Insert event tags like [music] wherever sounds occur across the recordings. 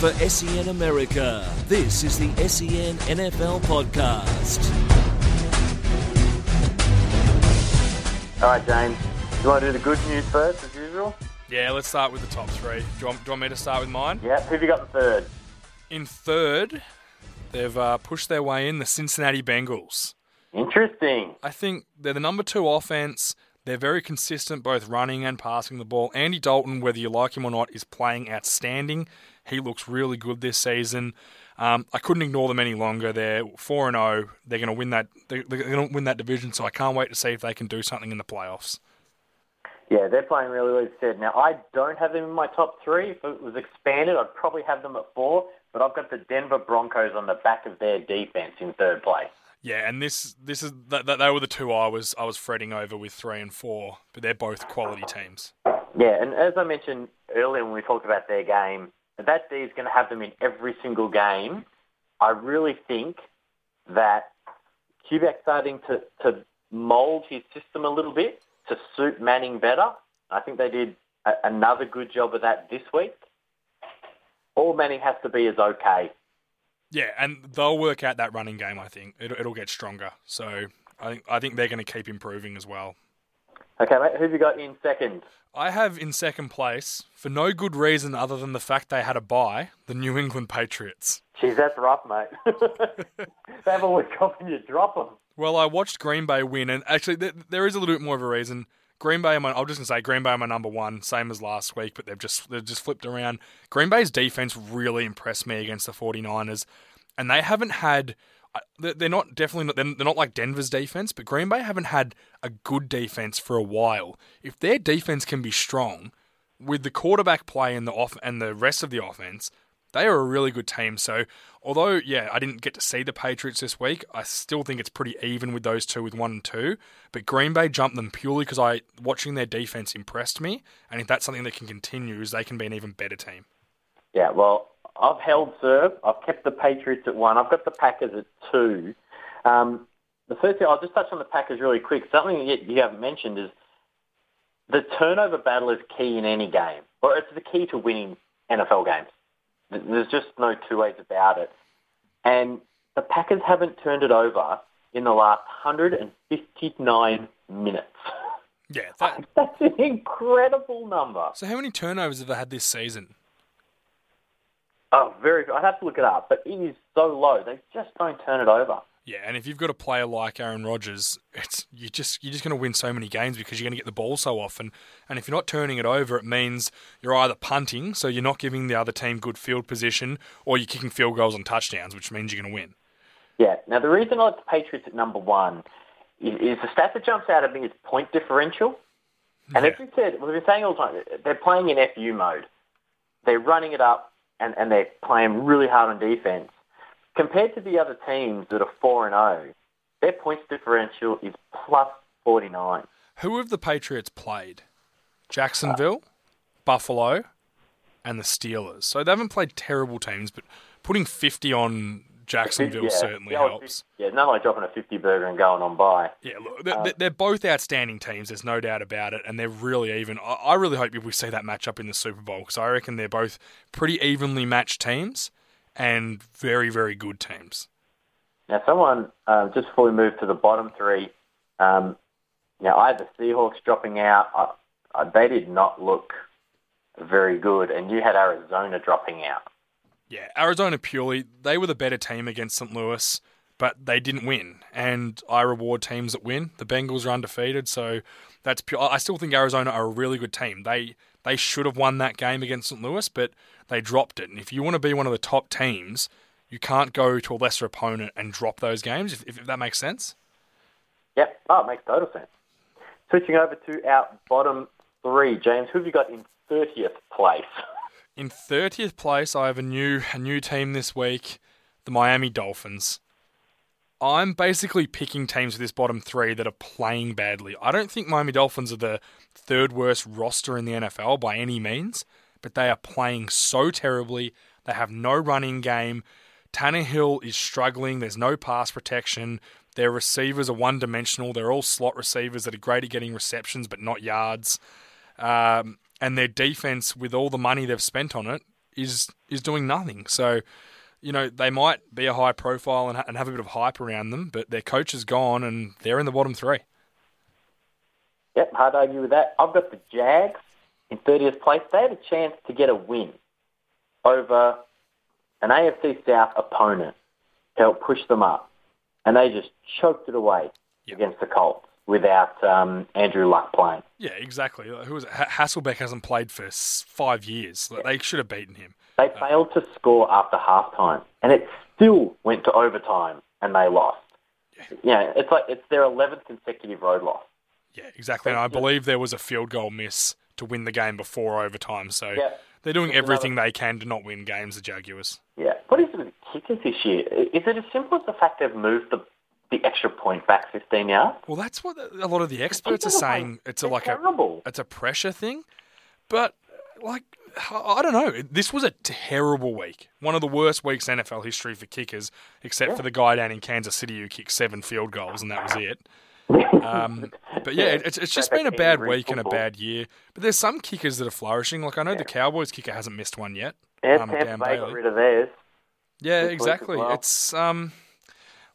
For SEN America, this is the SEN NFL Podcast. All right, James. Do you want to do the good news first, as usual? Yeah, let's start with the top three. Do you want, do you want me to start with mine? Yeah. Who have you got in third? In third, they've uh, pushed their way in the Cincinnati Bengals. Interesting. I think they're the number two offense. They're very consistent, both running and passing the ball. Andy Dalton, whether you like him or not, is playing outstanding. He looks really good this season. Um, I couldn't ignore them any longer. They're four and zero. They're going to win that. They're, they're going to win that division. So I can't wait to see if they can do something in the playoffs. Yeah, they're playing really, really good. Now, I don't have them in my top three. If it was expanded, I'd probably have them at four, but I've got the Denver Broncos on the back of their defense in third place. Yeah, and this this is that, that they were the two I was I was fretting over with three and four, but they're both quality teams. Yeah, and as I mentioned earlier when we talked about their game, that D is going to have them in every single game. I really think that Kubiak's starting to, to mould his system a little bit to suit Manning better. I think they did a, another good job of that this week. All Manning has to be is okay. Yeah, and they'll work out that running game. I think it'll, it'll get stronger. So I think I think they're going to keep improving as well. Okay, mate. Who have you got in second? I have in second place for no good reason other than the fact they had a bye. The New England Patriots. Jeez, that's rough, mate. [laughs] they have a week off and you drop them. Well, I watched Green Bay win, and actually, there is a little bit more of a reason. Green Bay, my, I'm just gonna say Green Bay are my number one, same as last week, but they've just they've just flipped around. Green Bay's defense really impressed me against the 49ers, and they haven't had. Uh, they're not definitely not. They're not like Denver's defense, but Green Bay haven't had a good defense for a while. If their defense can be strong, with the quarterback play and the off and the rest of the offense, they are a really good team. So, although yeah, I didn't get to see the Patriots this week, I still think it's pretty even with those two with one and two. But Green Bay jumped them purely because I watching their defense impressed me, and if that's something that can continue, is they can be an even better team. Yeah, well, I've held serve. I've kept the Patriots at one. I've got the Packers at two. Um, the first thing I'll just touch on the Packers really quick. Something that you haven't mentioned is the turnover battle is key in any game, or it's the key to winning NFL games. There's just no two ways about it. And the Packers haven't turned it over in the last 159 minutes. Yeah, [laughs] that... that's an incredible number. So, how many turnovers have they had this season? Oh, very. I'd have to look it up, but it is so low. They just don't turn it over. Yeah, and if you've got a player like Aaron Rodgers, it's you just you're just going to win so many games because you're going to get the ball so often. And if you're not turning it over, it means you're either punting, so you're not giving the other team good field position, or you're kicking field goals and touchdowns, which means you're going to win. Yeah. Now the reason I like the Patriots at number one is, is the stat that jumps out at me is point differential. And Yeah. as we said, we've been saying all the time, they're playing in FU mode. They're running it up and, and they're playing really hard on defense. Compared to the other teams that are 4 and 0, their points differential is plus 49. Who have the Patriots played? Jacksonville, uh, Buffalo, and the Steelers. So they haven't played terrible teams, but putting 50 on Jacksonville Yeah, certainly helps. 50 Yeah, not like dropping a 50 burger and going on by. Yeah, look, they're, uh, they're both outstanding teams. There's no doubt about it, and they're really even. I I really hope we see that matchup in the Super Bowl because I reckon they're both pretty evenly matched teams and very, very good teams. Now, someone, uh, just before we move to the bottom three, um, now I had the Seahawks dropping out. I, I, they did not look very good, and you had Arizona dropping out. Yeah, Arizona purely they were the better team against St. Louis, but they didn't win. And I reward teams that win. The Bengals are undefeated, so that's pure. I still think Arizona are a really good team. They they should have won that game against St. Louis, but they dropped it. And if you want to be one of the top teams, you can't go to a lesser opponent and drop those games, if, if that makes sense. Yep. Oh, it makes total sense. Switching over to our bottom three, James, who have you got in 30th place? In 30th place, I have a new a new team this week, the Miami Dolphins. I'm basically picking teams for this bottom three that are playing badly. I don't think Miami Dolphins are the third worst roster in the NFL by any means, but they are playing so terribly. They have no running game. Tannehill is struggling. There's no pass protection. Their receivers are one dimensional. They're all slot receivers that are great at getting receptions but not yards. Um, and their defense, with all the money they've spent on it, is is doing nothing. So, you know, they might be a high profile and, ha- and have a bit of hype around them, but their coach is gone and they're in the bottom three. Yep, hard to argue with that. I've got the Jags in 30th place. They had a chance to get a win over an AFC South opponent to help push them up, and they just choked it away Yep. against the Colts without um, Andrew Luck playing. Yeah, exactly. Who was it? Hasselbeck hasn't played for five years. Like, They should have beaten him. They failed to score after halftime, and it still went to overtime, and they lost. Yeah, it's like it's their 11th consecutive road loss. Yeah, exactly. And I believe there was a field goal miss to win the game before overtime. So Yeah. they're doing everything they can to not win games, the Jaguars. Yeah. What is it with the kickers this year? Is it as simple as the fact they've moved the, the extra point back 15 yards? Well, that's what a lot of the experts are saying. It's a, like a it's a pressure thing, but like I don't know. This was a terrible week. One of the worst weeks in NFL history for kickers, except for the guy down in Kansas City who kicked seven field goals and that was it. [laughs] Um, but yeah, it- it's, it's just been a bad week and a bad year. But there's some kickers that are flourishing. Like I know the Cowboys kicker hasn't missed one yet. Yeah, um, Tampa Bay got rid of theirs. Yeah, exactly. well. It's um,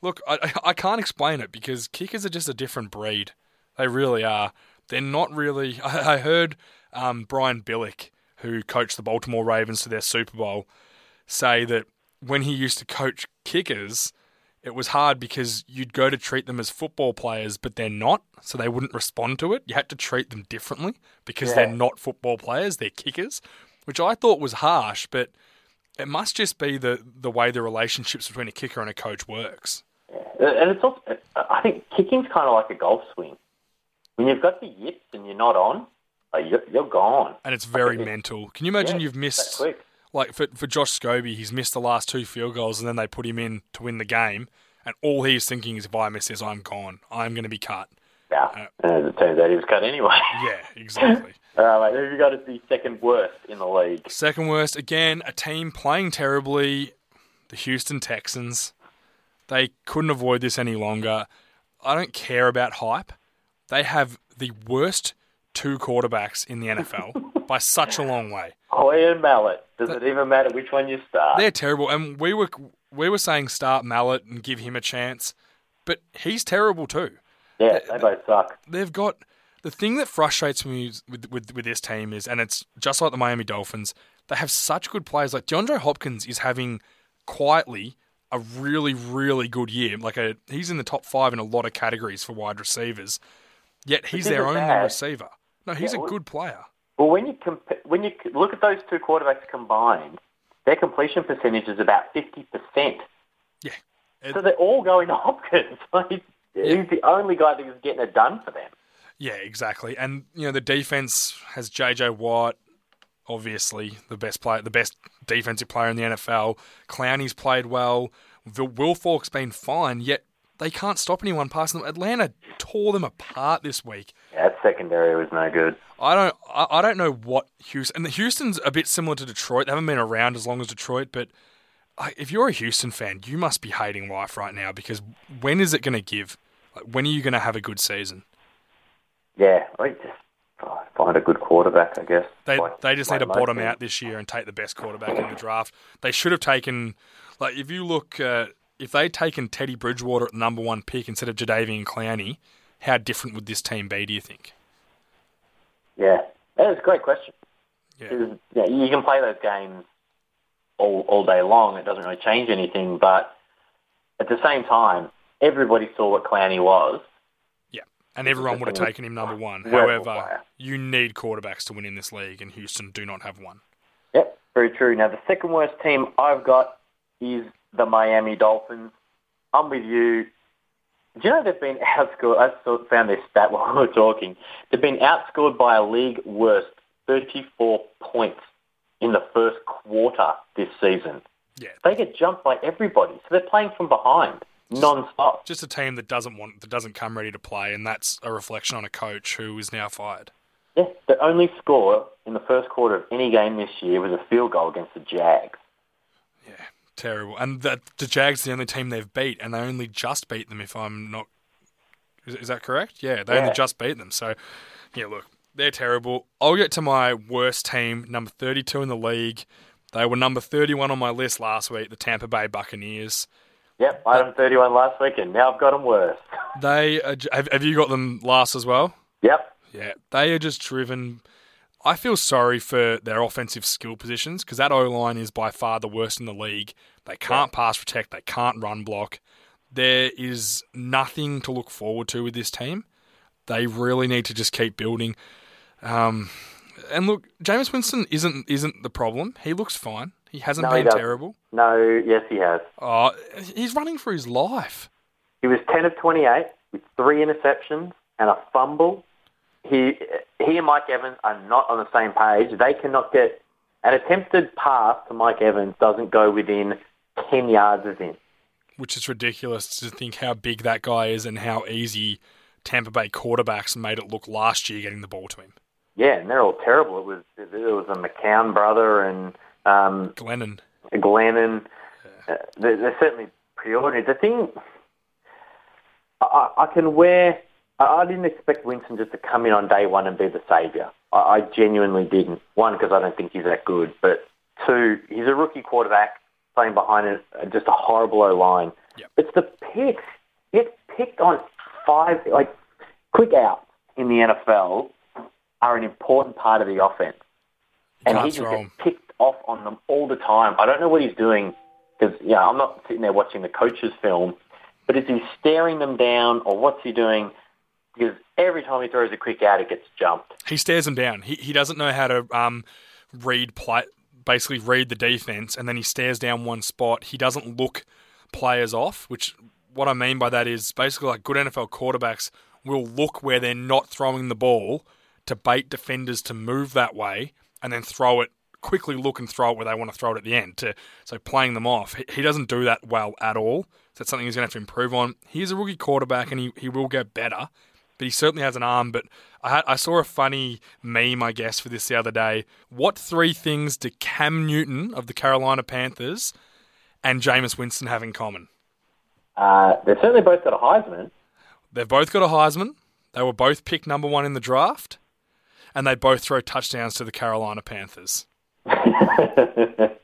look, I I can't explain it because kickers are just a different breed. They really are. They're not really. [laughs] I, I heard um, Brian Billick, who coached the Baltimore Ravens to their Super Bowl, say that when he used to coach kickers, it was hard because you'd go to treat them as football players, but they're not, so they wouldn't respond to it. You had to treat them differently because Yeah. they're not football players; they're kickers, which I thought was harsh, but it must just be the the way the relationships between a kicker and a coach works. Uh, And it's also, I think kicking's kind of like a golf swing. When you've got the yips and you're not on, like you're, you're gone. And it's very Okay. mental. Can you imagine Yeah, you've missed quick. like for for Josh Scobee, he's missed the last two field goals and then they put him in to win the game, and all he's thinking is if I miss this, I'm gone. I'm going to be cut. Yeah. And as it turns out, he was cut anyway. [laughs] Yeah, exactly. [laughs] All right, mate, who you got as the second worst in the league? Second worst again, a team playing terribly, the Houston Texans. They couldn't avoid this any longer. I don't care about hype. They have the worst two quarterbacks in the NFL [laughs] by such a long way. Hoy and Mallett. Does it even matter which one you start? They're terrible, and we were we were saying start Mallett and give him a chance, but he's terrible too. yeah, they both suck. They've got the thing that frustrates me with, with with this team is, and it's just like the Miami Dolphins. They have such good players. Like DeAndre Hopkins is having quietly a really really good year. Like a he's in the top five in a lot of categories for wide receivers. Yet he's their only bad. receiver. No, he's Yeah, a good player. Well, when you comp- when you look at those two quarterbacks combined, their completion percentage is about fifty percent. Yeah, It- So they're all going to [laughs] Hopkins. Like, He's the only guy that is getting it done for them. Yeah, exactly. And you know the defense has JJ Watt, obviously the best player, the best defensive player in the NFL. Clowney's played well. Will Wilfork's been fine, yet they can't stop anyone passing them. Atlanta tore them apart this week. Yeah, that secondary was no good. I don't, I, I don't know what Houston. And Houston's a bit similar to Detroit. They haven't been around as long as Detroit, but I, if you're a Houston fan, you must be hating life right now because when is it going to give? Like, when are you going to have a good season? Yeah, I just find a good quarterback, I guess. They Like- they just like need to bottom out this year and take the best quarterback in the draft. They should have taken, like, if you look, uh, if they'd taken Teddy Bridgewater at the number one pick instead of Jadeveon Clowney, how different would this team be? Do you think? Yeah, that is a great question. Yeah, Yeah, you can play those games all all day long. It doesn't really change anything, but at the same time, everybody saw what Clowney was. And everyone would have taken him number one. However, you need quarterbacks to win in this league, and Houston do not have one. Yep, very true. Now, the second worst team I've got is the Miami Dolphins. I'm with you. Do you know they've been outscored? I found this stat [laughs] while we were talking. They've been outscored by a league worst 34 points in the first quarter this season. Yeah. They get jumped by everybody, so they're playing from behind non-stop. Just a team that doesn't want that doesn't come ready to play, and that's a reflection on a coach who is now fired. Yeah, the only score in the first quarter of any game this year was a field goal against the Jags. Yeah, terrible. And that the Jags are the only team they've beat, and they only just beat them. If I'm not, is, is that correct? Yeah, they Yeah. only just beat them. So, yeah, look, they're terrible. I'll get to my worst team, number 32 in the league. They were number 31 on my list last week, the Tampa Bay Buccaneers. Yep, I had them 31 last week, and now I've got them worse. [laughs] They are, have, have you got them last as well? Yep. Yeah, they are just driven. I feel sorry for their offensive skill positions because that O line is by far the worst in the league. They can't pass protect, they can't run block. There is nothing to look forward to with this team. They really need to just keep building. Um, and look, Jameis Winston isn't isn't the problem. He looks fine. He hasn't No, been doesn't. terrible. No, yes, he has. Oh, he's running for his life. He was 10 of 28 with three interceptions and a fumble. He, he and Mike Evans are not on the same page. They cannot get an attempted pass to Mike Evans doesn't go within 10 yards of him. which is ridiculous to think how big that guy is and how easy Tampa Bay quarterbacks made it look last year getting the ball to him. Yeah, and they're all terrible. It was it was a McCown brother and um, Glennon. Glennon. Uh, they're, they're certainly ordinary. The thing, I, I can wear. I, I didn't expect Winston just to come in on day one and be the saviour. I, I genuinely didn't. One, because I don't think he's that good, but two, he's a rookie quarterback playing behind a, just a horrible O line. Yep. It's the picks. Gets picked on five like quick outs in the NFL are an important part of the offense and he just gets picked off on them all the time. I don't know what he's doing because yeah, I'm not sitting there watching the coach's film, but is he staring them down or what's he doing? Because every time he throws a quick out, it gets jumped. He stares them down. He he doesn't know how to um read play, basically read the defense, and then he stares down one spot. He doesn't look players off. Which what I mean by that is basically like good NFL quarterbacks will look where they're not throwing the ball to bait defenders to move that way, and then throw it quickly. Look and throw it where they want to throw it at the end. To so playing them off. He, he doesn't do that well at all. So that's something he's going to have to improve on. He's a rookie quarterback, and he, he will get better but he certainly has an arm. But I, I saw a funny meme, I guess, for this the other day. What three things do Cam Newton of the Carolina Panthers and Jameis Winston have in common? Uh, they've certainly both got a Heisman. They've both got a Heisman. They were both picked number one in the draft, and they both throw touchdowns to the Carolina Panthers. [laughs] God,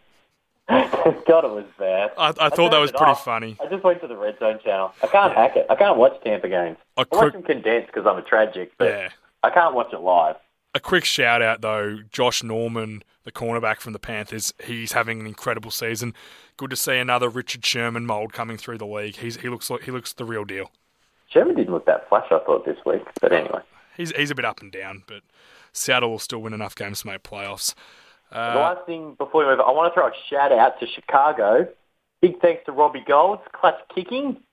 it was bad. I, I thought that was pretty off. funny. I just went to the Red Zone channel. I can't hack it. I can't watch Tampa games. I quick- watch them condensed because I'm a tragic, but Yeah. I can't watch it live. A quick shout out though, Josh Norman, the cornerback from the Panthers, he's having an incredible season. Good to see another Richard Sherman mold coming through the league. He's, he looks like he looks the real deal. Sherman didn't look that flash, I thought, this week. But anyway. He's he's a bit up and down, but Seattle will still win enough games to make playoffs. The Uh, last thing before we move, I want to throw a shout out to Chicago. Big thanks to Robbie Gould's, clutch kicking.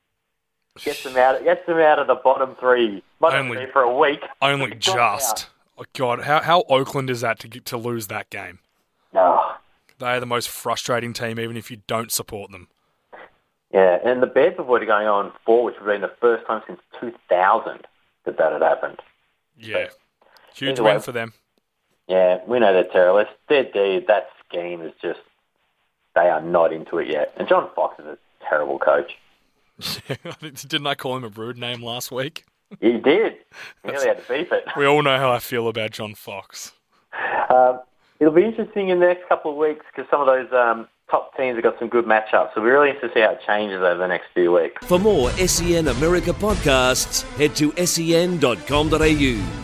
Gets them out. Gets them out of the bottom three. Only- for a week. only Got them out. just. Oh God, how how Oakland is that to get, to lose that game? No. They are the most frustrating team, even if you don't support them. Yeah, and the Bears have already going on four, which would have been the first time since 2000 that that had happened. Yeah, huge Either way- win for them. Yeah, we know they're terrorists. Their D, that scheme is just, they are not into it yet. And John Fox is a terrible coach. [laughs] Didn't I call him a rude name last week? He did. [laughs] He nearly had to beep it. We all know how I feel about John Fox. Um, it'll be interesting in the next couple of weeks because some of those um, top teams have got some good matchups. So we're really interested to see how it changes over the next few weeks. For more SEN America podcasts, head to sen.com.au.